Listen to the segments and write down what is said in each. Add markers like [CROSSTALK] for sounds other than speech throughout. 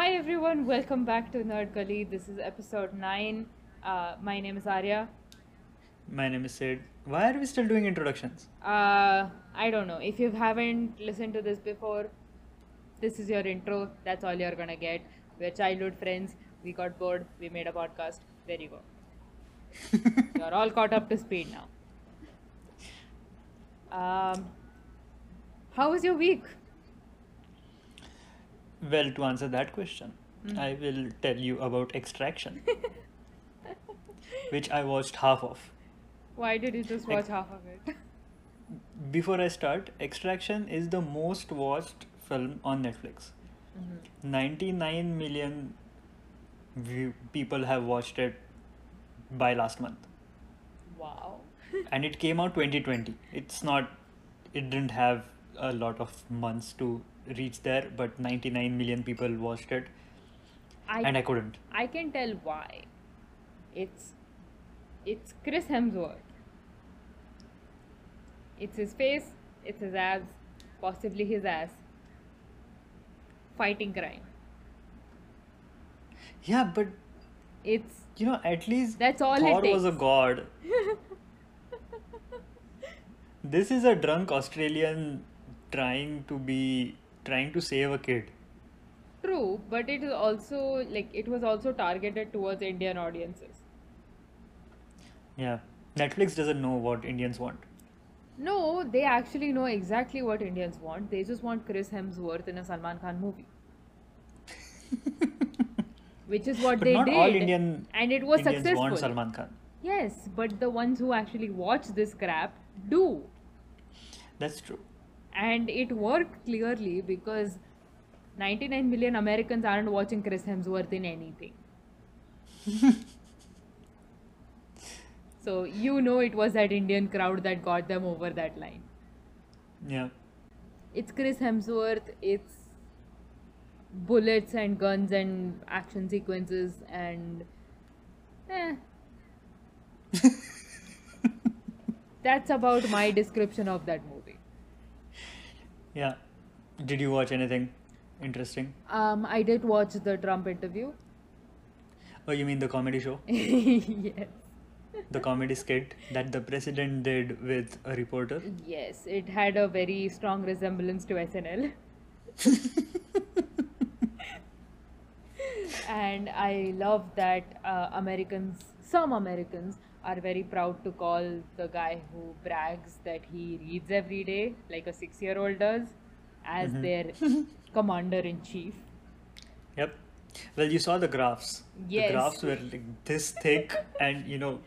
Hi everyone, welcome back to Nerd Gully. This is episode 9. Uh, my name is Arya. My name is Sid. Why are we still doing introductions? Uh, I don't know. If you haven't listened to this before, this is your intro. That's all you're gonna get. We're childhood friends. We got bored. We made a podcast. There you go. [LAUGHS] you're all caught up to speed now. Um, how was your week? Well, to answer that question, Mm. I will tell you about Extraction, [LAUGHS] which I watched half of. Why did you just watch Ex- half of it? [LAUGHS] Before I start, Extraction is the most watched film on Netflix. 99 million view- people have watched it by last month. Wow. [LAUGHS] And it came out 2020. It's not, it didn't have a lot of months to reach there, but 99 million people watched it, I and I couldn't. I can tell why. It's it's Chris Hemsworth. It's his face, it's his abs, possibly his ass. Fighting crime. Yeah, but It's you know, at least That's all it Thor was a god. [LAUGHS] This is a drunk Australian trying to be trying to save a kid. true, but it is also like it was also targeted towards Indian audiences. Yeah. Netflix doesn't know what Indians want. No, they actually know exactly what Indians want. They just want Chris Hemsworth in a Salman Khan movie. [LAUGHS] Which is what But they not did. all Indian and it was Indians successful. want Salman Khan. Yes, but the ones who actually watch this crap do. That's true. And it worked clearly because 99 million Americans aren't watching Chris Hemsworth in anything. [LAUGHS] so you know it was that Indian crowd that got them over that line. Yeah. It's Chris Hemsworth, it's bullets and guns and action sequences and eh. [LAUGHS] That's about my description of that movie. Yeah. Did you watch anything interesting? Um, I did watch the Trump interview. Oh, you mean the comedy show? [LAUGHS] yes. The comedy skit that the president did with a reporter? Yes, it had a very strong resemblance to SNL. [LAUGHS] and I love that uh, Americans, some Americans, are very proud to call the guy who brags that he reads every day, like a six year old does, as Mhm. their [LAUGHS] commander in chief. Yep. Well, you saw the graphs. Yes. The graphs were like this thick and, you know,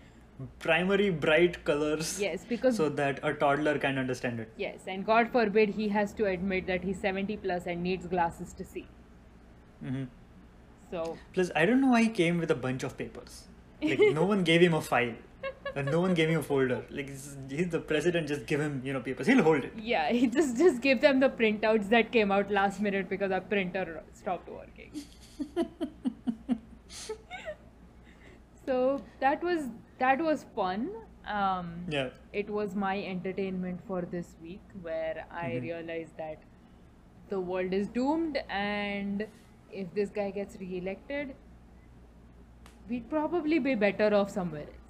primary bright colors Yes, because so that a toddler can understand it. Yes, and God forbid he has to admit that he's 70 plus and needs glasses to see. hmm So, Plus, I don't know why he came with a bunch of papers. Like, no one gave him a file. And no one gave him a folder. Like, he's, the president, just give him, you know, papers. He'll hold it. yeah, he just just give them the printouts that came out last minute because our printer stopped working. [LAUGHS] so that was that was fun. Um, Yeah. it was my entertainment for this week where I Mhm. realized that the world is doomed and if this guy gets re-elected, we'd probably be better off somewhere else.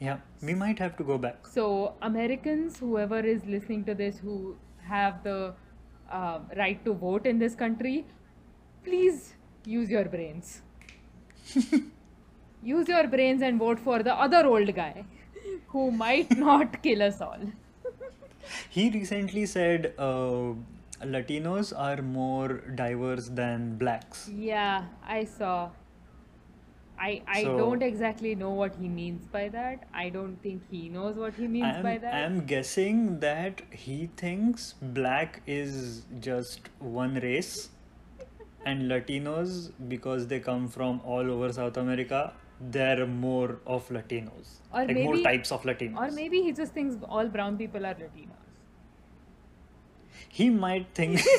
Yeah. We might have to go back. So Americans, whoever is listening to this, who have the uh, right to vote in this country, please use your brains. [LAUGHS] use your brains and vote for the other old guy [LAUGHS] who might [LAUGHS] not kill us all. He recently said uh, Latinos are more diverse than blacks. Yeah, I saw. I I So- don't exactly know what he means by that. I don't think he knows what he means I'm, by that. I'm guessing that he thinks black is just one race and Latinos, because they come from all over South America, they're more of Latinos. Or like more types of Latinos. or maybe he just thinks all brown people are Latinos. he might think [LAUGHS]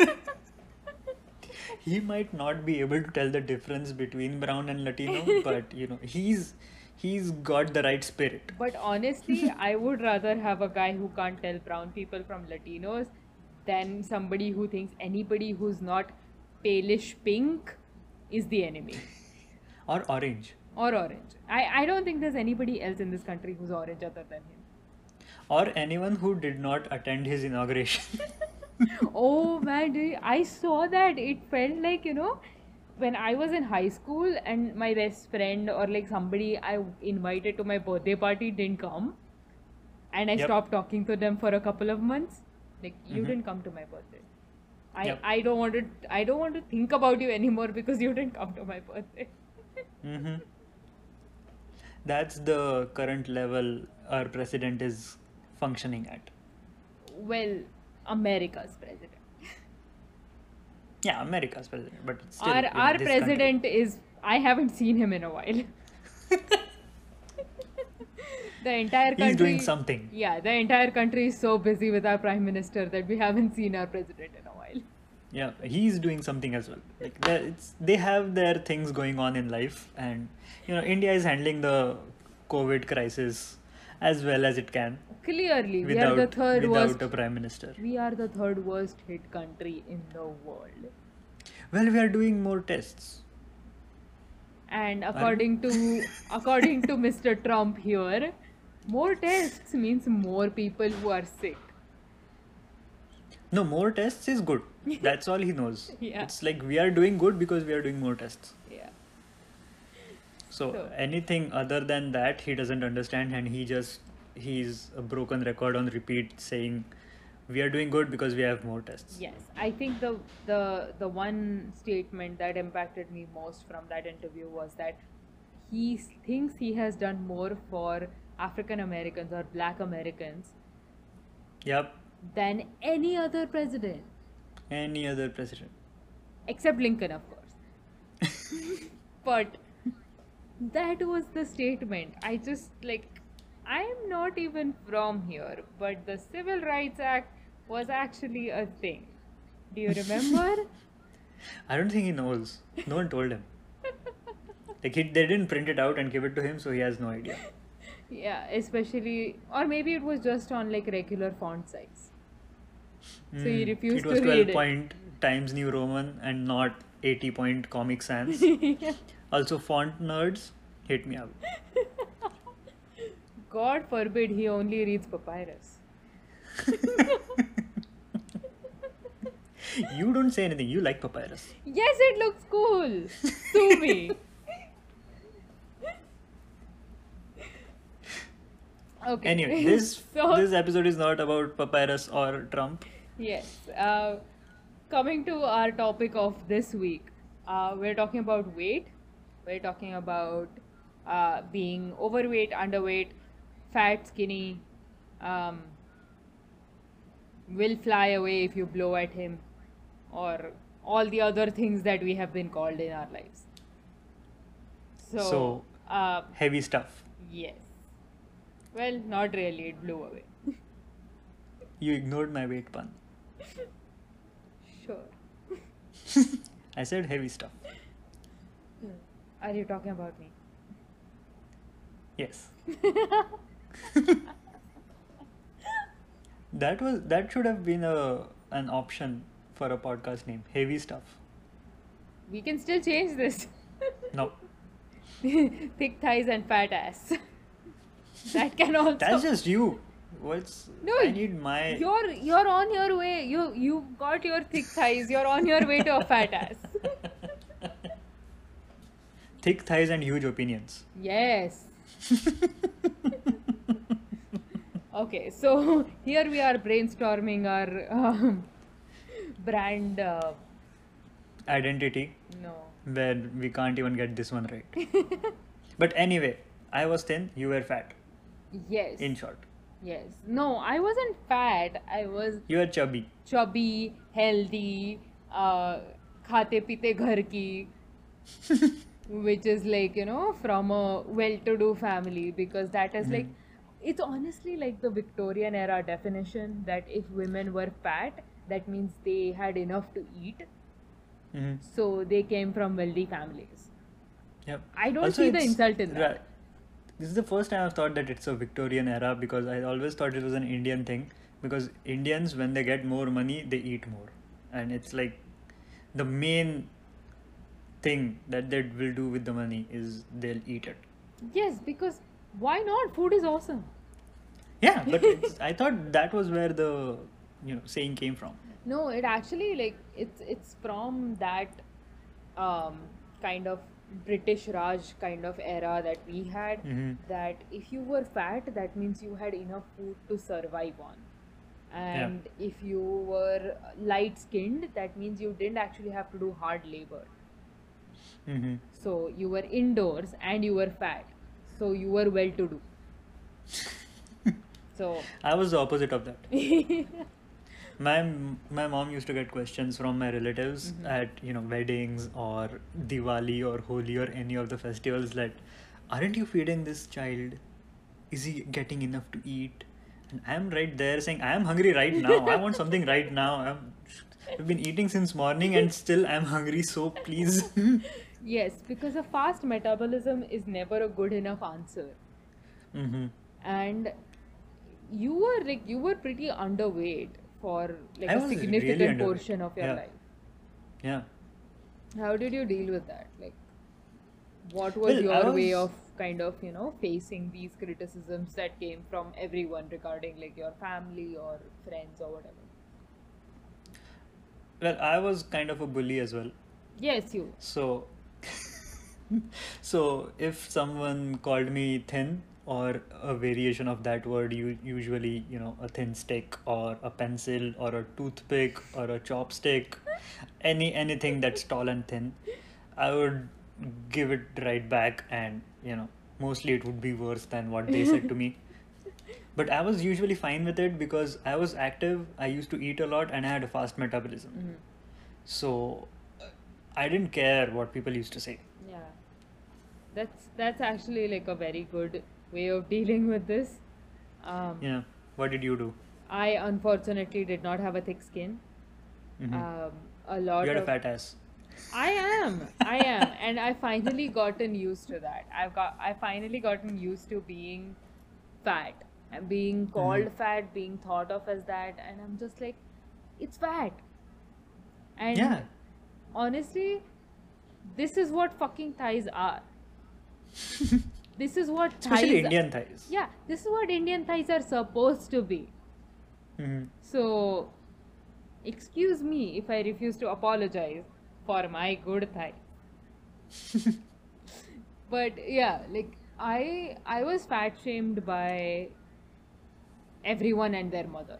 [LAUGHS] he might not be able to tell the difference between brown and Latino, [LAUGHS] but you know, he's he's got the right spirit. But honestly, I would rather have a guy who can't tell brown people from Latinos than somebody who thinks anybody who's not palish pink is the enemy [LAUGHS] Or orange. or orange. I, I don't think there's anybody else in this country who's orange other than him. Or anyone who did not attend his inauguration. [LAUGHS] oh man, dude, I saw that. It felt like, you know, when I was in high school and my best friend or like somebody I invited to my birthday party didn't come, and I Yep. stopped talking to them for a couple of months. Like, you Mhm. didn't come to my birthday. I, Yep. I don't want to I don't want to think about you anymore because you didn't come to my birthday. hmm That's the current level our president is functioning at. Well, America's president. Yeah, America's president, but still, our our this country. president is I haven't seen him in a while. [LAUGHS] the entire country He's doing something. Yeah, the entire country is so busy with our prime minister that we haven't seen our president in a while. Yeah, he's doing something as well. Like they have their things going on in life, and you know, India is handling the COVID crisis as well as it can Clearly, we are the third without worst. a prime minister. We are the third worst hit country in the world. Well, we are doing more tests. And according to according to Mr. Trump here, more tests means more people who are sick. No, more tests is good. That's all he knows. [LAUGHS] Yeah. It's like we are doing good because we are doing more tests. Yeah. So So- anything other than that, he doesn't understand, and he just he's a broken record on repeat saying we are doing good because we have more tests. Yes, I think the the the one statement that impacted me most from that interview was that he thinks he has done more for African Americans or Black Americans Yep. than any other president, Any other president. except Lincoln, of course. [LAUGHS] [LAUGHS] but that was the statement. I just like I'm not even from here, but the Civil Rights Act was actually a thing. Do you remember? [LAUGHS] I don't think he knows. No one told him. [LAUGHS] Like he, they didn't print it out and give it to him, so he has no idea. Yeah, especially, or maybe it was just on like regular font size. So he Mm, refused it It was 12 point Times New Roman and not 80 point Comic Sans. [LAUGHS] also, font nerds, hit me up. God forbid he only reads papyrus. [LAUGHS] you don't say anything. You like papyrus. Yes, it looks cool. Sue me. okay. Anyway, this [LAUGHS] so, this episode is not about papyrus or Trump. Yes. Uh, coming to our topic of this week, uh, we're talking about weight. We're talking about uh, being overweight, underweight, fat, skinny, um, will fly away if you blow at him, or all the other things that we have been called in our lives. So, So- uh, Heavy stuff. yes. Well, not really. It blew away. You ignored my weight pun. sure. [LAUGHS] I said heavy stuff. Are you talking about me? Yes. [LAUGHS] [LAUGHS] that was that should have been a an option for a podcast name. Heavy stuff. We can still change this. No. [LAUGHS] Thick thighs and fat ass. that can also. [LAUGHS] That's just you. What's No, I need my You're you're on your way. You you got your thick thighs. You're on your way to a fat ass. thick thighs and huge opinions. Yes. Okay, so [LAUGHS] here we are brainstorming our um, brand. Uh, Identity, no. where we can't even get this one right. [LAUGHS] but anyway, I was thin, you were fat. Yes. In short. Yes. No, I wasn't fat. I was. You were chubby. Chubby, healthy, uh, khate pite ghar ki. [LAUGHS] which is like you know from a well-to-do family because that is mm-hmm. like it's honestly like the Victorian era definition that if women were fat, that means they had enough to eat, Mhm. so they came from wealthy families. Yep. I don't see the insult in that. This is the first time I've thought that it's a Victorian era because I always thought it was an Indian thing. Because Indians, when they get more money, they eat more, and it's like the main thing that they will do with the money is they'll eat it. Yes, because why not? Food is awesome. Yeah, but [LAUGHS] it's, I thought that was where the you know saying came from. No, it actually like it's it's from that um, kind of British Raj kind of era that we had. Mhm. That if you were fat, that means you had enough food to survive on. And if you were light skinned, that means you didn't actually have to do hard labor. hmm So you were indoors and you were fat. So you were well to do. [LAUGHS] so I was the opposite of that. [LAUGHS] My my mom used to get questions from my relatives Mhm. at you know weddings or Diwali or Holi or any of the festivals that aren't you feeding this child? Is he getting enough to eat? And I'm right there saying I am hungry right now. I want something right now. I'm, I've been eating since morning and still I'm hungry. So please. [LAUGHS] yes, because a fast metabolism is never a good enough answer. hmm And you were like you were pretty underweight for like I a was really significant portion of your Yeah. life. Yeah. How did you deal with that? Like, what was Well, your way of kind of you know facing these criticisms that came from everyone regarding like your family or friends or whatever? Well, I was kind of a bully as well. Yes, you. So, [LAUGHS] so if someone called me thin or a variation of that word, you usually, you know, a thin stick or a pencil or a toothpick or a chopstick, any anything that's tall and thin, I would give it right back, and you know, mostly it would be worse than what they said to me. [LAUGHS] But I was usually fine with it because I was active, I used to eat a lot, and I had a fast metabolism. Mhm. So uh, I didn't care what people used to say. Yeah. That's that's actually like a very good way of dealing with this. Um, Yeah. What did you do? I unfortunately did not have a thick skin. Mhm. Um, a lot you had a fat ass. I am, I am, [LAUGHS] and I finally gotten used to that. I've got, I finally gotten used to being fat and being called fat, being thought of as that, and I'm just like, it's fat. And Yeah. honestly, this is what fucking thighs are. [LAUGHS] This is what Especially thighs. Indian thighs. Yeah, this is what Indian thighs are supposed to be. Mhm. So, excuse me if I refuse to apologize for my good thigh. [LAUGHS] but yeah, like I I was fat shamed by everyone and their mother.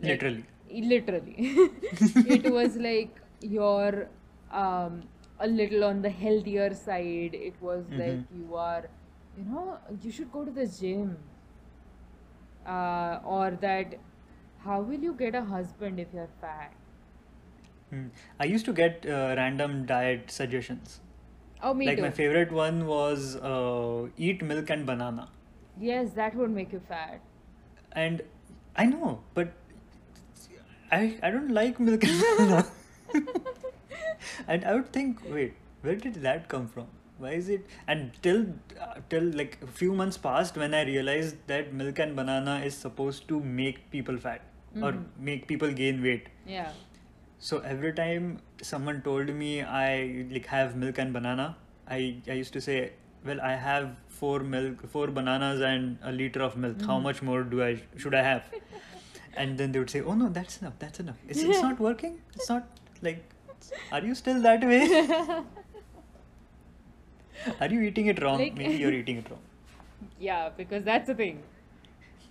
Like, Literally. Literally. [LAUGHS] it was like you're um, a little on the healthier side. It was like Mhm. you are, you know, you should go to the gym. Uh, or that, how will you get a husband if you're fat? Hmm. I used to get uh, random diet suggestions. Oh, me like too. my favorite one was uh, eat milk and banana. Yes, that would make you fat. And I know, but I I don't like milk and [LAUGHS] banana. [LAUGHS] and I would think, wait, where did that come from? Why is it? And till uh, till like a few months passed when I realized that milk and banana is supposed to make people fat or Mhm. make people gain weight. Yeah. So every time someone told me I like have milk and banana, I I used to say, well, I have four milk, four bananas and a liter of milk. How Mhm. much more do I should I have? [LAUGHS] And then they would say, oh no, that's enough. That's enough. It's, it's not working. It's not like. Are you still that way? [LAUGHS] Are you eating it wrong? Like- Maybe you're eating it wrong. [LAUGHS] Yeah, because that's the thing.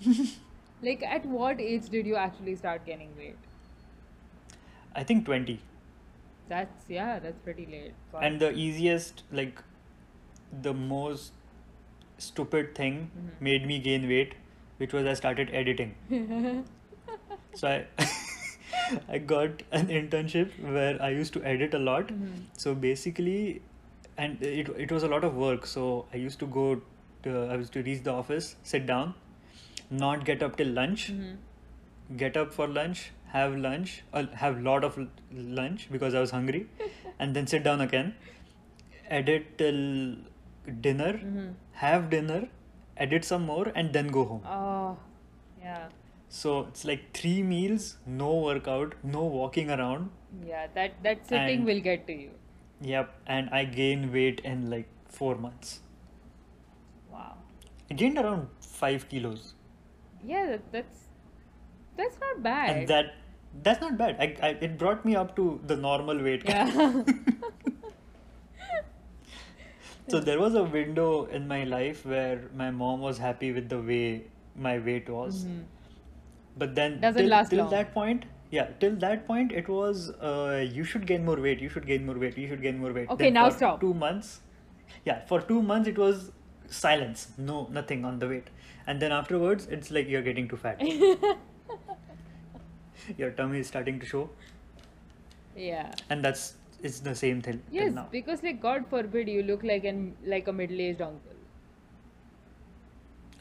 [LAUGHS] like, at what age did you actually start gaining weight? I think twenty. That's, yeah, that's pretty late. But- And the easiest, like, the most stupid thing Mhm. made me gain weight, which was I started editing. So I I got an internship where I used to edit a lot. Mhm. So basically, and it it was a lot of work. So I used to go to I was to reach the office, sit down, not get up till lunch, Mhm. get up for lunch, have lunch, uh, have lot of lunch because I was hungry, [LAUGHS] and then sit down again, edit till dinner, Mhm. have dinner, edit some more, and then go home. Oh, yeah. So it's like three meals, no workout, no walking around, Yeah, that that sitting And- will get to you. Yep, and I gained weight in like four months. Wow. I gained around five kilos, Yeah, that, that's that's not bad. and that that's not bad. I, I it brought me up to the normal weight. yeah. [LAUGHS] So there was a window in my life where my mom was happy with the way my weight was. Mhm. But then Doesn't till, last till long. that point, yeah, till that point it was uh, you should gain more weight, you should gain more weight, you should gain more weight. Okay, Then now for stop. Two months, yeah, for two months it was silence, no, nothing on the weight, and then afterwards it's like you're getting too fat. [LAUGHS] Your tummy is starting to show, yeah. and that's it's the same thing Yes, because like God forbid you look like an like a middle-aged uncle.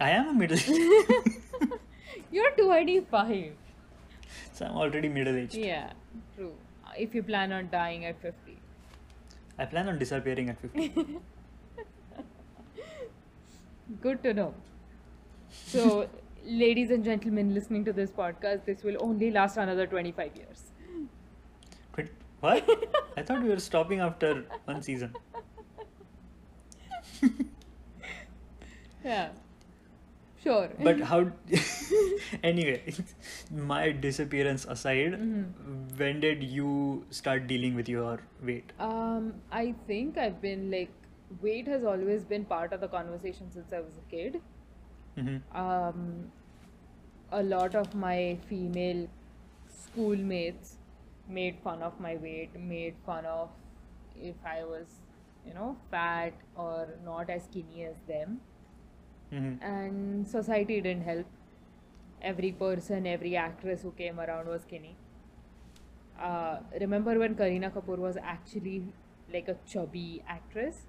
I am a middle, [LAUGHS] [LAUGHS] You're 25. so I'm already middle aged. Yeah, true. If you plan on dying at 50. I plan on disappearing at 50. [LAUGHS] Good to know. So, ladies and gentlemen listening to this podcast, this will only last another 25 years. What? I thought we were stopping after one season. [LAUGHS] Yeah. Sure. But [LAUGHS] how? [LAUGHS] anyway, my disappearance aside, Mhm. when did you start dealing with your weight? Um, I think I've been like, weight has always been part of the conversation since I was a kid. Mm-hmm. Um, a lot of my female schoolmates made fun of my weight, made fun of if I was, you know, fat or not as skinny as them. Mm-hmm. And society didn't help. Every person, every actress who came around was skinny. Uh, remember when Kareena Kapoor was actually like a chubby actress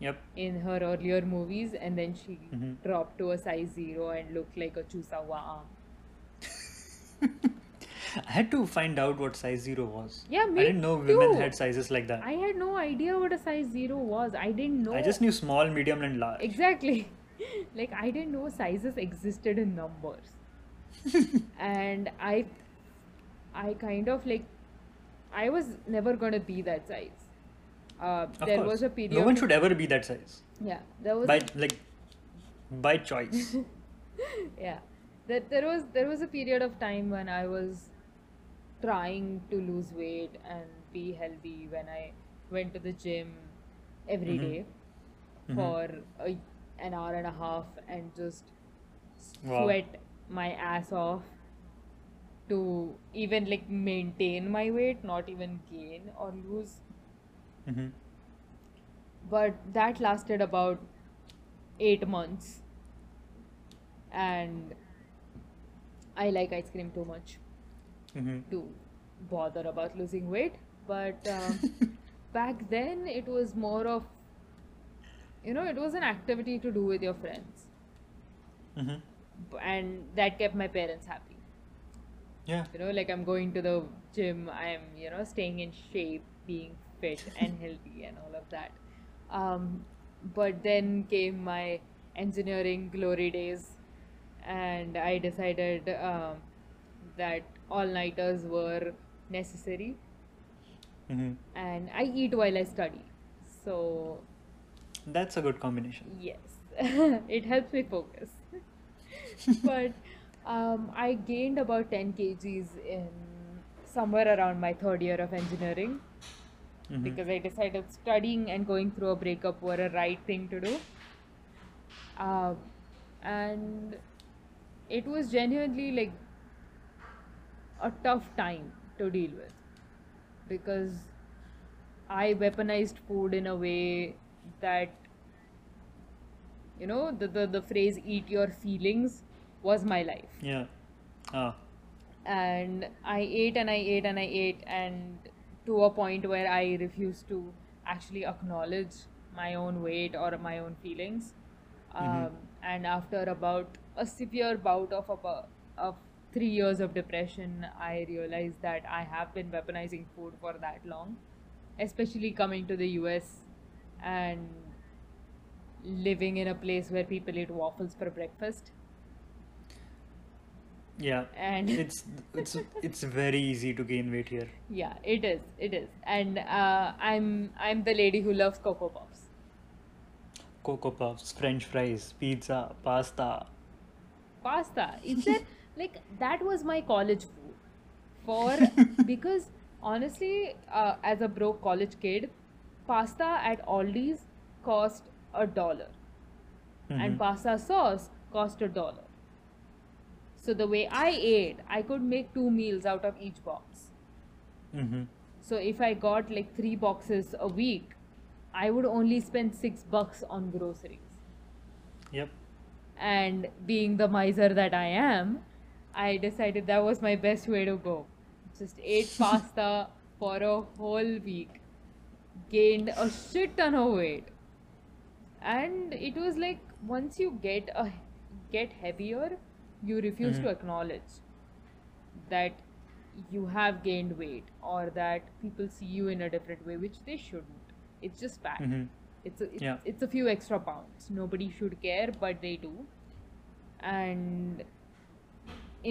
Yep. in her earlier movies, and then she Mhm. dropped to a size zero and looked like a chusawa arm. [LAUGHS] I had to find out what size zero was. Yeah, me I didn't know women had sizes like that. I had no idea what a size zero was. I didn't know. I just knew small, medium, and large. Exactly. [LAUGHS] like I didn't know sizes existed in numbers. [LAUGHS] and I I kind of like I was never gonna be that size. Uh, Of there course. was a period No one should ever be that size. Yeah. There was By like, by choice. [LAUGHS] yeah. There, there was there was a period of time when I was trying to lose weight and be healthy when I went to the gym every Mhm. day Mhm. for a, an hour and a half and just Wow. sweat my ass off to even like maintain my weight, not even gain or lose. Mm-hmm. But that lasted about eight months, and I like ice cream too much Mm-hmm. to bother about losing weight. But um, [LAUGHS] back then, it was more of you know, it was an activity to do with your friends, Mm-hmm. And that kept my parents happy. Yeah. You know, like I'm going to the gym, I'm you know staying in shape, being fit [LAUGHS] and healthy, and all of that. Um, but then came my engineering glory days, and I decided um, that all nighters were necessary, Mm-hmm. and I eat while I study. So That's a good combination. Yes, [LAUGHS] it helps me focus. [LAUGHS] but um, I gained about 10 kgs in somewhere around my third year of engineering Mhm. because I decided studying and going through a breakup were a right thing to do. Um, and it was genuinely like a tough time to deal with because I weaponized food in a way that you know the, the, the phrase eat your feelings was my life Yeah. Ah. and I ate and I ate and I ate and to a point where I refused to actually acknowledge my own weight or my own feelings. Um, Mhm. And after about a severe bout of about, of three years of depression, I realized that I have been weaponizing food for that long, especially coming to the US and living in a place where people eat waffles for breakfast. Yeah. and [LAUGHS] It's it's it's very easy to gain weight here. yeah, it is, it is, and uh, I'm I'm the lady who loves cocoa puffs. Cocoa puffs, French fries, pizza, pasta. pasta. Is there [LAUGHS] like that was my college food for [LAUGHS] because honestly, uh, as a broke college kid, pasta at Aldi's cost a dollar and Mhm. pasta sauce cost a dollar. So the way I ate, I could make two meals out of each box. Mm-hmm. So if I got like three boxes a week, I would only spend six bucks on groceries. Yep. and being the miser that I am, I decided that was my best way to go. Just ate [LAUGHS] pasta for a whole week, gained a shit ton of weight, and it was like once you get a get heavier, you refuse to Mhm. acknowledge that you have gained weight or that people see you in a different way, which they shouldn't. It's just fat. Mm-hmm. It's a, it's, Yeah. it's a few extra pounds. Nobody should care, but they do. And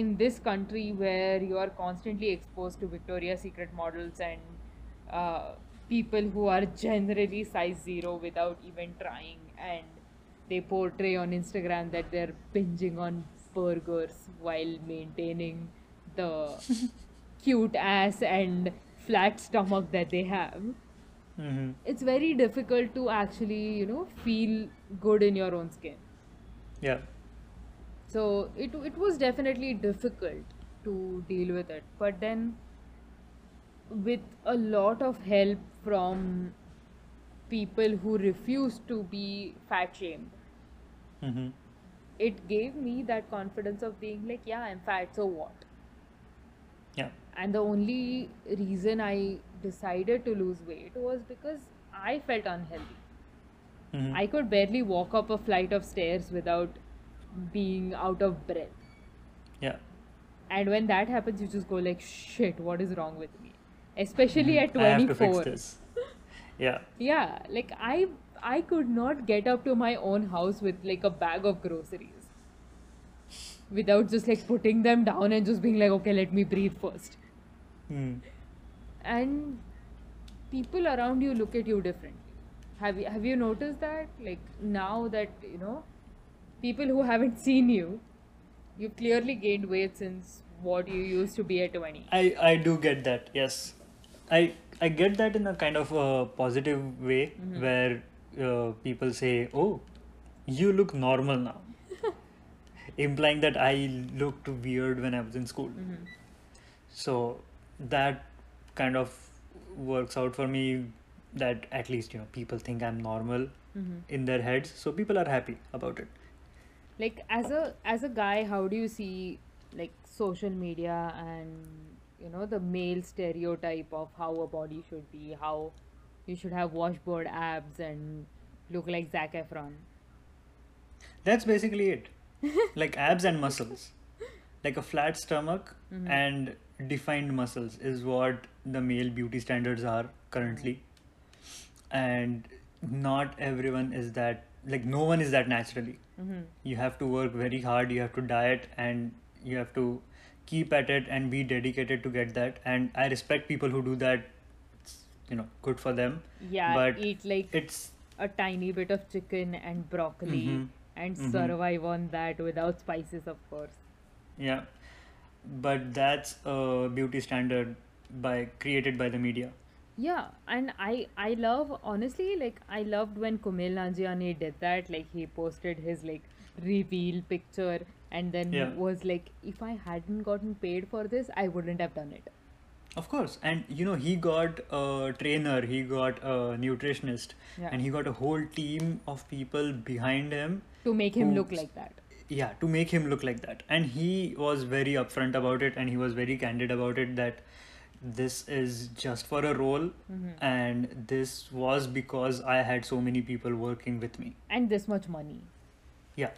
in this country where you are constantly exposed to Victoria's Secret models and uh, people who are generally size zero without even trying, and they portray on Instagram that they're binging on burgers while maintaining the [LAUGHS] cute ass and flat stomach that they have Mm-hmm. it's very difficult to actually you know feel good in your own skin Yeah. so it it was definitely difficult to deal with it but then with a lot of help from people who refuse to be fat shamed Mm-hmm. it gave me that confidence of being like yeah i'm fat so what Yeah. and the only reason i decided to lose weight was because i felt unhealthy Mm-hmm. I could barely walk up a flight of stairs without being out of breath. Yeah. And when that happens, you just go like, "Shit, what is wrong with me?" Especially at Mm-hmm. I have to fix this. Yeah. Yeah, like I I could not get up to my own house with like a bag of groceries without just like putting them down and just being like, "Okay, let me breathe first. Mm. And people around you look at you differently. Have you have you noticed that? Like now that you know, people who haven't seen you, you've clearly gained weight since what you used to be at 20. I I do get that. Yes, I I get that in a kind of a positive way mm-hmm. where uh, people say, "Oh, you look normal now," [LAUGHS] implying that I looked weird when I was in school. Mm-hmm. So that kind of works out for me. That at least you know people think I'm normal mm-hmm. in their heads, so people are happy about it. Like as a as a guy, how do you see like social media and you know the male stereotype of how a body should be, how you should have washboard abs and look like Zac Efron. That's basically it. [LAUGHS] like abs and muscles. Like a flat stomach mm-hmm. and defined muscles is what the male beauty standards are currently. And not everyone is that, like, no one is that naturally. Mm-hmm. You have to work very hard, you have to diet, and you have to keep at it and be dedicated to get that. And I respect people who do that, it's, you know, good for them. Yeah, But eat like It's, a tiny bit of chicken and broccoli Mhm. and Mhm. survive on that without spices, of course. Yeah, but that's a beauty standard by created by the media. Yeah, and I I love honestly like I loved when Kumail Nanjiani did that. Like he posted his like reveal picture and then Yeah. was like, if I hadn't gotten paid for this, I wouldn't have done it. Of course, and you know he got a trainer, he got a nutritionist, Yeah. and he got a whole team of people behind him. To make him Who- look like that. Yeah, to make him look like that, and he was very upfront about it, and he was very candid about it that this is just for a role, mm-hmm. and this was because I had so many people working with me. And this much money. Yeah.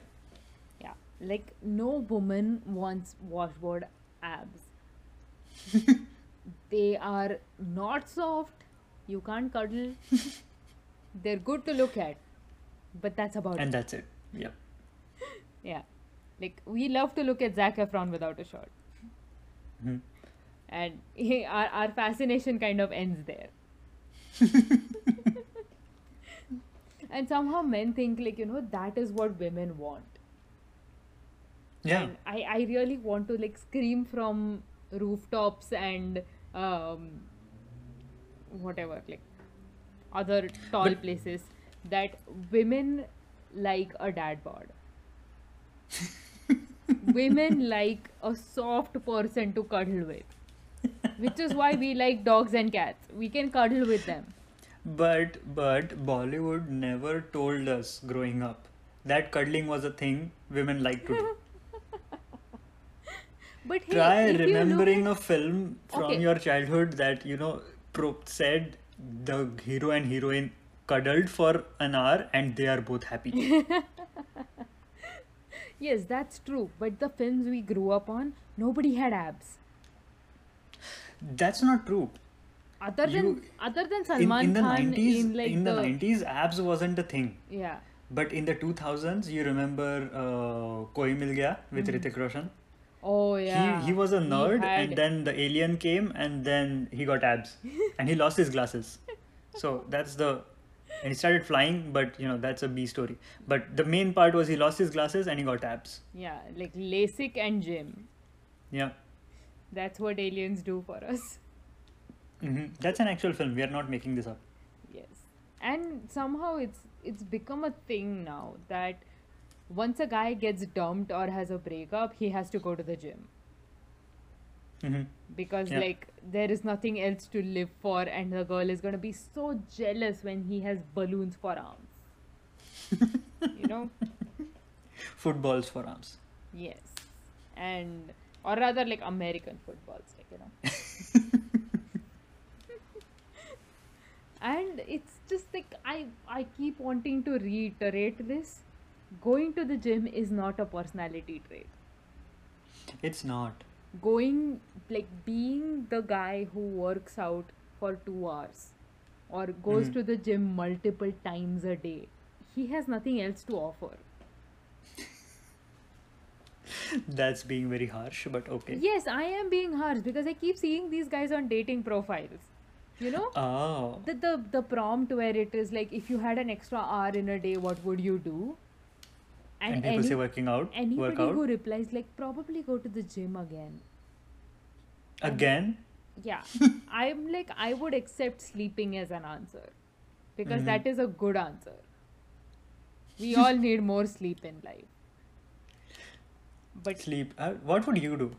Like no woman wants washboard abs. [LAUGHS] they are not soft. You can't cuddle. [LAUGHS] They're good to look at. But that's about and it. And that's it. Yeah. [LAUGHS] Yeah. Like we love to look at Zac Efron without a shirt, Mhm. and he, our our fascination kind of ends there. and somehow men think like you know that is what women want. Yeah. And I I really want to like scream from rooftops and um whatever like other tall But- places that women like a dad bod. [LAUGHS] women like a soft person to cuddle with. Which is why we like dogs and cats. We can cuddle with them. But but Bollywood never told us growing up that cuddling was a thing women like to do. [LAUGHS] But hey, Try if you look remembering at- a film from Okay. your childhood that you know pro- said the hero and heroine cuddled for an hour and they are both happy. [LAUGHS] Yes, that's true. But the films we grew up on, nobody had abs. That's not true. Other than You- other than In, Salman in the Khan 90s, in like in the, the, 90s, abs wasn't a thing. yeah. But in the 2000s, you remember uh, Koi Mil Gaya with Hrithik Roshan? Oh Mm-hmm. yeah. He, he was a nerd had- and then the alien came and then he got abs [LAUGHS] and he lost his glasses. So that's the and he started flying, but you know that's a B story. But the main part was he lost his glasses and he got abs. yeah, like LASIK and gym. Yeah. That's what aliens do for us. hmm That's an actual film. We are not making this up. Yes. And somehow it's it's become a thing now that once a guy gets dumped or has a breakup, he has to go to the gym hmm because Yeah. like there is nothing else to live for and the girl is going to be so jealous when he has balloons for arms. [LAUGHS] you know? Footballs for arms. Yes. And or rather like American footballs, like you know. [LAUGHS] and it's just like I I keep wanting to reiterate this. Going to the gym is not a personality trait. It's not. Going like being the guy who works out for two hours or goes Mhm. to the gym multiple times a day. He has nothing else to offer. [LAUGHS] That's being very harsh, but okay. Yes, I am being harsh because I keep seeing these guys on dating profiles. You know? Oh. the, the the prompt where it is like if you had an extra hour in a day, what would you do? And, people say working out, anybody work out. who replies like probably go to the gym again. Again? Yeah. [LAUGHS] I'm like I would accept sleeping as an answer. Because Mhm. that is a good answer. We [LAUGHS] all need more sleep in life. But Sleep. Uh, what would you do?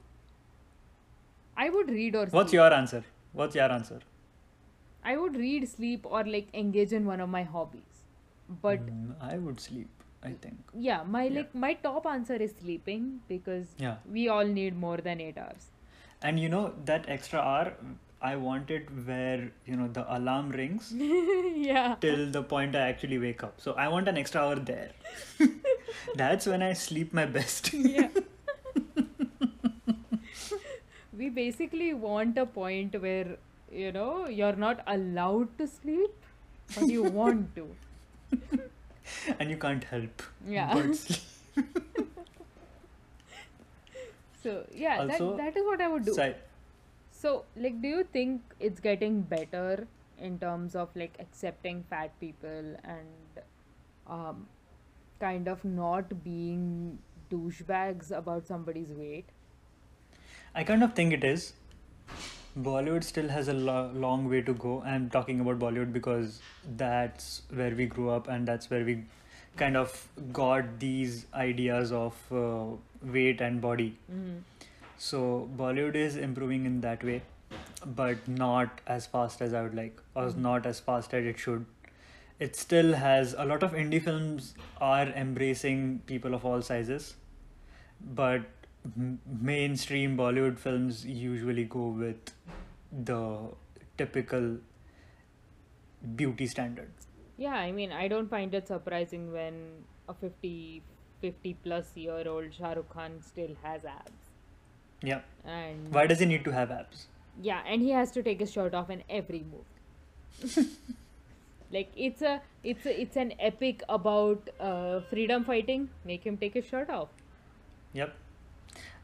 I would read or What's sleep. your answer? What's your answer? I would read, sleep, or like engage in one of my hobbies. But Mm, I would sleep, I think. yeah, my Yeah. like my top answer is sleeping because Yeah. we all need more than eight hours. And you know, that extra hour, I want it where, you know, the alarm rings [LAUGHS] yeah. till the point I actually wake up. So I want an extra hour there. [LAUGHS] [LAUGHS] That's when I sleep my best. yeah. we basically want a point where you know you're not allowed to sleep, but you want to. [LAUGHS] and you can't help Yeah. but [LAUGHS] sleep. So yeah, Also, that that is what I would do. Si- So, like, do you think it's getting better in terms of like accepting fat people and um, kind of not being douchebags about somebody's weight? I kind of think it is. Bollywood still has a lo- long way to go. I'm talking about Bollywood because that's where we grew up and that's where we kind of got these ideas of uh, weight and body. Mm-hmm. So Bollywood is improving in that way, but not as fast as I would like, or Mhm. not as fast as it should. It still has a lot of indie films are embracing people of all sizes, but m- mainstream Bollywood films usually go with the typical beauty standards. Yeah, I mean, I don't find it surprising when a 50, 50 plus year old Shah Rukh Khan still has abs. Yeah. And Why does he need to have abs? yeah, and he has to take his shirt off in every move. [LAUGHS] like it's a it's a, it's an epic about uh, freedom fighting. Make him take his shirt off. Yep.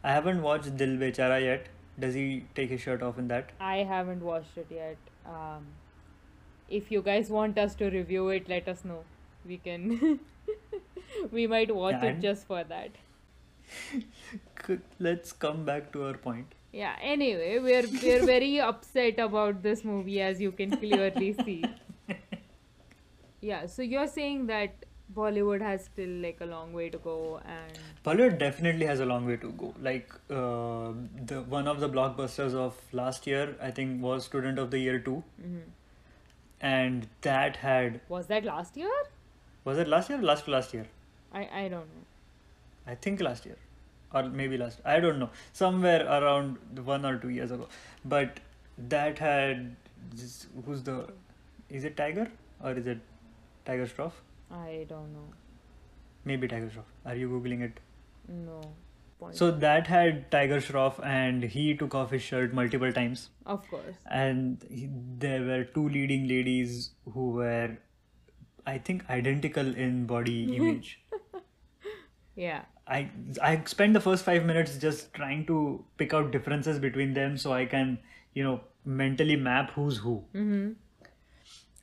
I haven't watched Dil Bechara yet. Does he take his shirt off in that? I haven't watched it yet. Um, if you guys want us to review it, let us know. We can. [LAUGHS] we might watch Yeah, it just for that. Let's come back to our point. Yeah. Anyway, we're we're very [LAUGHS] upset about this movie, as you can clearly see. [LAUGHS] Yeah. So you're saying that Bollywood has still like a long way to go, and Bollywood definitely has a long way to go. Like uh, the one of the blockbusters of last year, I think, was Student of the Year two, and that had was that last year? was it last year? or Last last year? I I don't know. I think last year, or maybe last. I don't know. Somewhere around one or two years ago. But that had this, who's the? Is it Tiger or is it Tiger Shroff? I don't know. Maybe Tiger Shroff. Are you googling it? No. Point. So that had Tiger Shroff, and he took off his shirt multiple times. of course. and he, there were two leading ladies who were i think identical in body [LAUGHS] image Yeah. i i spent the first 5 minutes just trying to pick out differences between them so i can you know mentally map who's who Mm-hmm.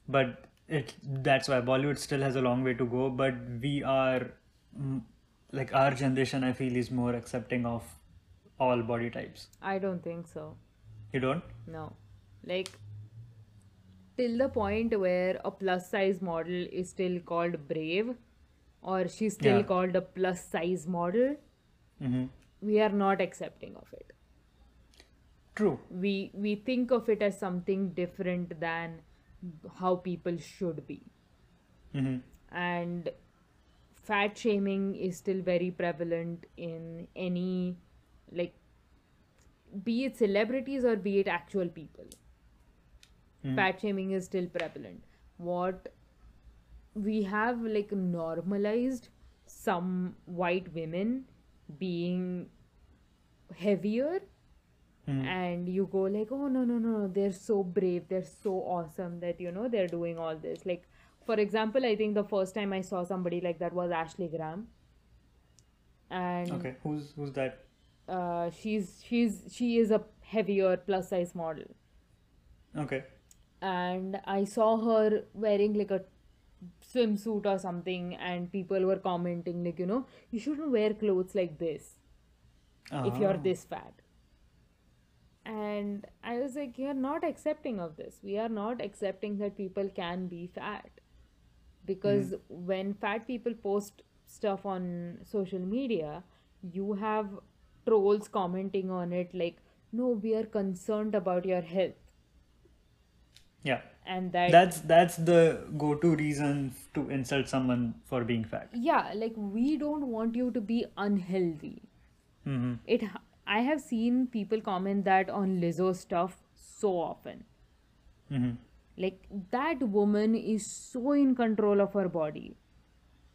but it that's why bollywood still has a long way to go but we are mm, like our generation i feel is more accepting of all body types I don't think so. you don't No. Like, till the point where a plus size model is still called brave, or she's still Yeah. called a plus size model, mm-hmm. we are not accepting of it. true We we think of it as something different than how people should be. mm-hmm. and fat shaming is still very prevalent in any like be it celebrities or be it actual people fat shaming is still prevalent what we have like normalized some white women being heavier and you go like oh no no no they're so brave they're so awesome that you know they're doing all this. Like for example i think the first time i saw somebody like that was ashley graham. And okay who's who's that? Uh, she's she's she is a heavier plus size model. Okay. And i saw her wearing like a swimsuit or something and people were commenting like you know you shouldn't wear clothes like this if you're Ah. this fat and i was like you're not accepting of this. We are not accepting that people can be fat. Because when fat people post stuff on social media you have trolls commenting on it like no we are concerned about your health. Yeah, and that that's that's the go-to reason to insult someone for being fat. yeah like we don't want you to be unhealthy. Hmm it i have seen people comment that on lizzo stuff so often. Hmm like that woman is so in control of her body.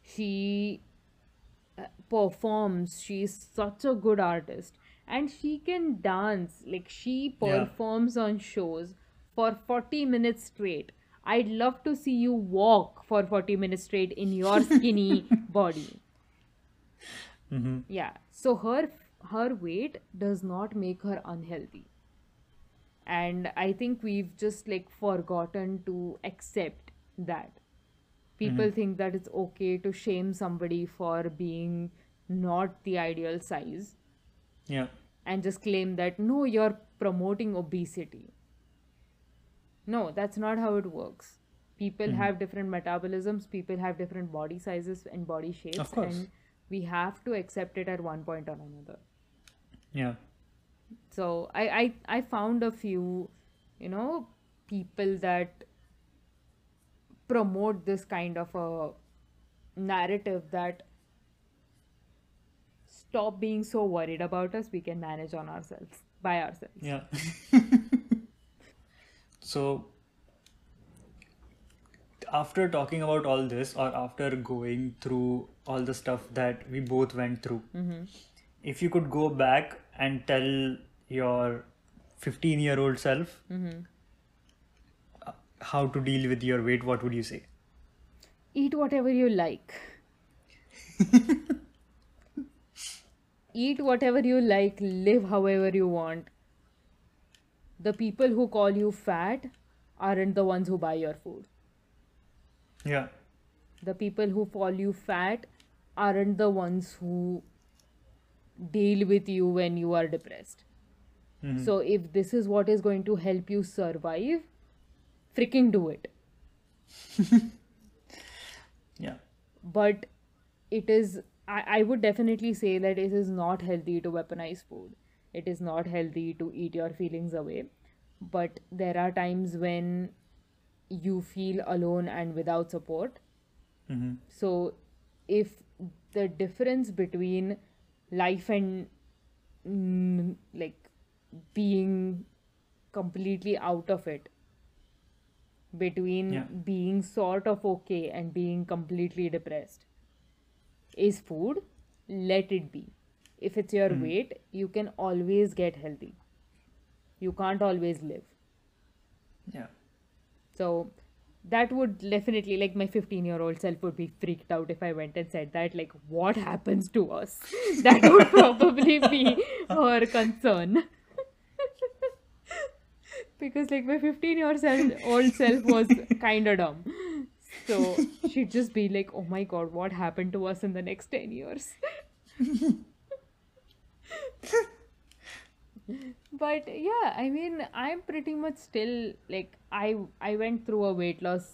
She uh, performs. She's such a good artist. And she can dance. Like she performs on shows for 40 minutes straight. I'd love to see you walk for 40 minutes straight in your [LAUGHS] skinny body. Hmm yeah. So her her weight does not make her unhealthy. And i think we've just like forgotten to accept that. People mm-hmm. think that it's okay to shame somebody for being not the ideal size Yeah. and just claim that no you're promoting obesity. No that's not how it works. People mm-hmm. have different metabolisms people have different body sizes and body shapes Of course. and we have to accept it at one point or another Yeah. so I, I i found a few you know people that promote this kind of a narrative that stop being so worried about us we can manage on ourselves by ourselves Yeah. [LAUGHS] so after talking about all this or after going through all the stuff that we both went through if you could go back and tell your 15 year old self uh, how to deal with your weight what would you say eat whatever you like [LAUGHS] eat whatever you like, live however you want. The people who call you fat aren't the ones who buy your food. Yeah. The people who call you fat aren't the ones who deal with you when you are depressed. Mhm. So if this is what is going to help you survive, freaking do it. [LAUGHS] Yeah. But it is, I, I would definitely say that it is not healthy to weaponize food. It is not healthy to eat your feelings away. But there are times when you feel alone and without support. hmm So if the difference between life and mm, like being completely out of it between Yeah. being sort of okay and being completely depressed is food let it be if it's your weight you can always get healthy you can't always live Yeah. So that would definitely like my 15 year old self would be freaked out if I went and said that like what happens to us? [LAUGHS] That would probably be her concern. [LAUGHS] Because like my 15 year old self was kind of dumb. So she'd just be like oh my god what happened to us in the next 10 years [LAUGHS] but yeah i mean i'm pretty much still like i i went through a weight loss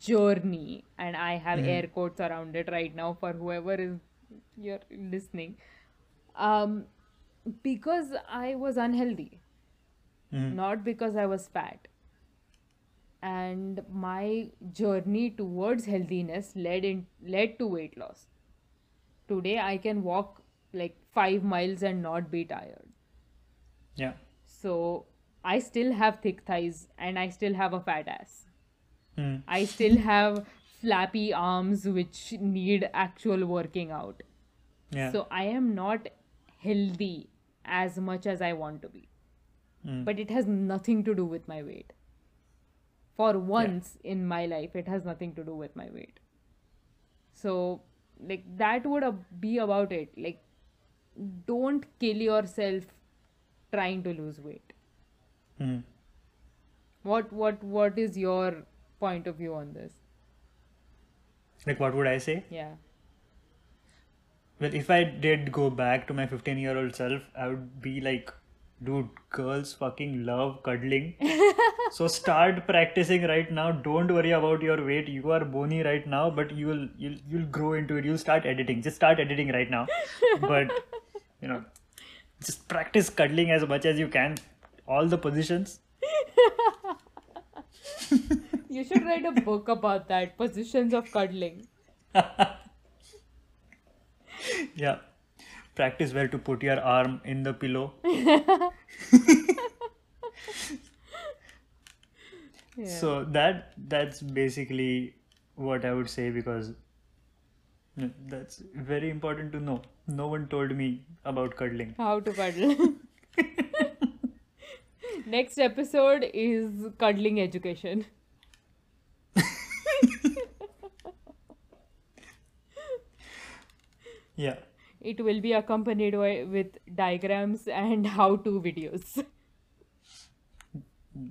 journey and i have air quotes around it right now for whoever is you're listening. Um because i was unhealthy. Mhm. not because i was fat. And my journey towards healthiness led in led to weight loss. Today i can walk like 5 miles and not be tired Yeah. so I still have thick thighs and I still have a fat ass. Mm. I still have flappy arms which need actual working out. Yeah. So I am not healthy as much as I want to be. Mm. But it has nothing to do with my weight. For once in my life, it has nothing to do with my weight. So, like, that would be about it. Like, don't kill yourself trying to lose weight. Mm. What what what is your point of view on this? Like, what would I say? Yeah. Well, if I did go back to my 15 year old self, I would be like, dude, girls fucking love cuddling. [LAUGHS] so start practicing right now. Don't worry about your weight. You are bony right now, but you will you'll you'll grow into it. You'll start editing. Just start editing right now. [LAUGHS] but you know, just practice cuddling as much as you can. All the positions. [LAUGHS] You should write a book about that. Positions of cuddling. [LAUGHS] Yeah. Practice where to put your arm in the pillow. [LAUGHS] Yeah. So that that's basically what I would say because that's very important to know. No one told me about cuddling. How to cuddle. [LAUGHS] Next episode is cuddling education. [LAUGHS] Yeah. It will be accompanied with diagrams and how to videos.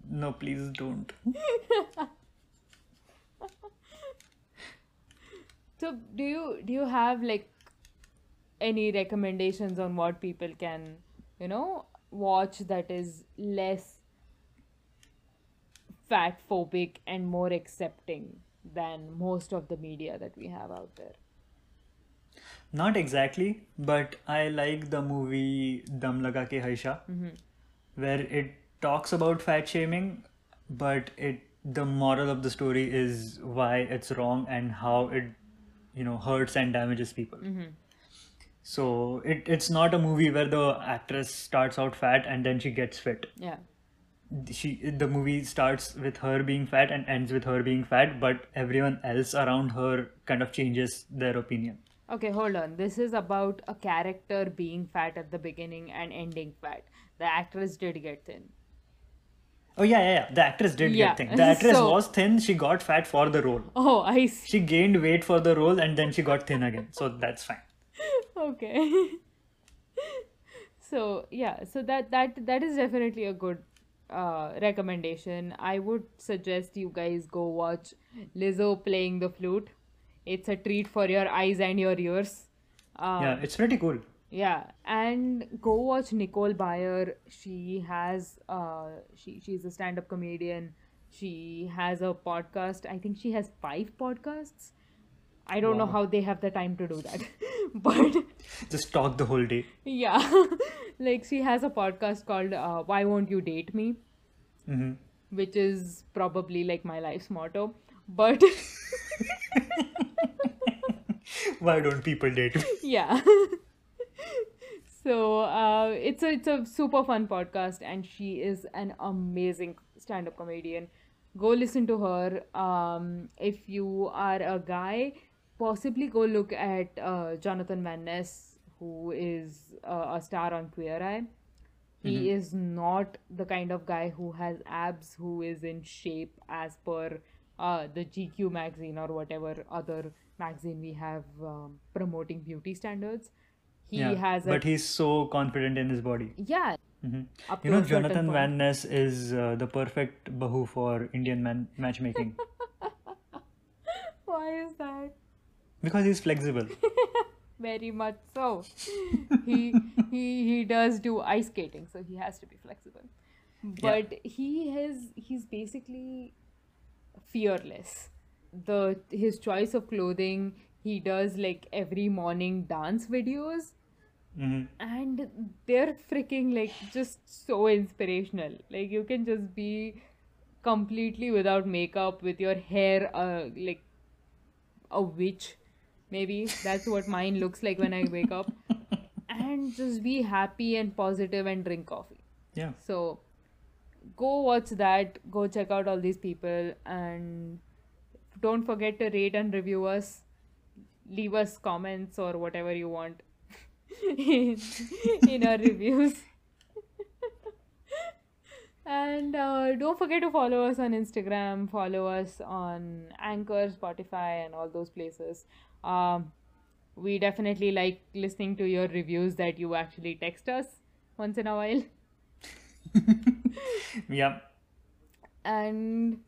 No, please don't. [LAUGHS] So do you do you have like any recommendations on what people can, you know, watch that is less fat phobic and more accepting than most of the media that we have out there? Not exactly, but I like the movie Dum Laga Ke Haisha, mm-hmm. where it talks about fat shaming, but it the moral of the story is why it's wrong and how it you know hurts and damages people. Mm-hmm. So it it's not a movie where the actress starts out fat and then she gets fit. Yeah. She the movie starts with her being fat and ends with her being fat, but everyone else around her kind of changes their opinion. Okay, hold on. This is about a character being fat at the beginning and ending fat. The actress did get thin. Oh yeah, yeah, yeah. The actress did Yeah, get thin. The actress [LAUGHS] so- was thin. She got fat for the role. Oh, I see. She gained weight for the role and then she got thin again. So that's fine. Okay. [LAUGHS] so yeah so that that that is definitely a good uh, recommendation i would suggest you guys go watch lizzo playing the flute it's a treat for your eyes and your ears um, Yeah, it's pretty cool. yeah and go watch nicole Byer. she has uh she she's a stand-up comedian she has a podcast i think she has five podcasts i don't know how they have the time to do that [LAUGHS] but Just talk the whole day. yeah [LAUGHS] like she has a podcast called uh, why won't you date me? Hmm which is probably like my life's motto but [LAUGHS] Why don't people date me? yeah. So uh, it's a it's a super fun podcast and she is an amazing stand-up comedian. Go listen to her. Um, if you are a guy possibly go look at uh, jonathan van ness who is uh, a star on queer eye. He is not the kind of guy who has abs who is in shape as per uh, the gq magazine or whatever other magazine we have um, promoting beauty standards. He yeah, has a but he's so confident in his body. yeah. Hmm You know, Jonathan. Van Ness is uh, the perfect bahu for Indian man matchmaking. [LAUGHS] Why is that because he's flexible. [LAUGHS] very much so. He he he does do ice skating so he has to be flexible. But he has he's basically fearless. The his choice of clothing he does like every morning dance videos. Hmm and they're freaking like just so inspirational. Like you can just be completely without makeup with your hair uh, like a witch maybe that's what mine looks like when i wake up. And just be happy and positive and drink coffee. Yeah. so go watch that. Go check out all these people. And don't forget to rate and review us. Leave us comments or whatever you want in, [LAUGHS] in our reviews. And uh, don't forget to follow us on instagram. Follow us on anchor spotify and all those places um, we definitely like listening to your reviews that you actually text us once in a while [LAUGHS] Yeah. and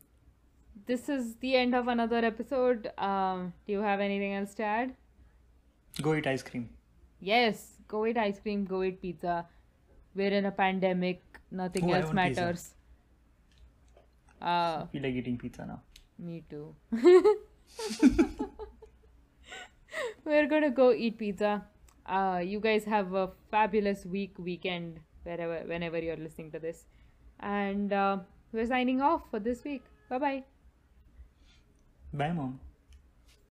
this is the end of another episode um, do you have anything else to add Go eat ice cream. yes go eat ice cream go eat pizza we're in a pandemic nothing Oh, else want pizza. matters uh feel like eating pizza now. me too [LAUGHS] [LAUGHS] [LAUGHS] we're gonna go eat pizza. Uh you guys have a fabulous week weekend wherever whenever you're listening to this. And uh, we're signing off for this week. Bye bye Bye, mom.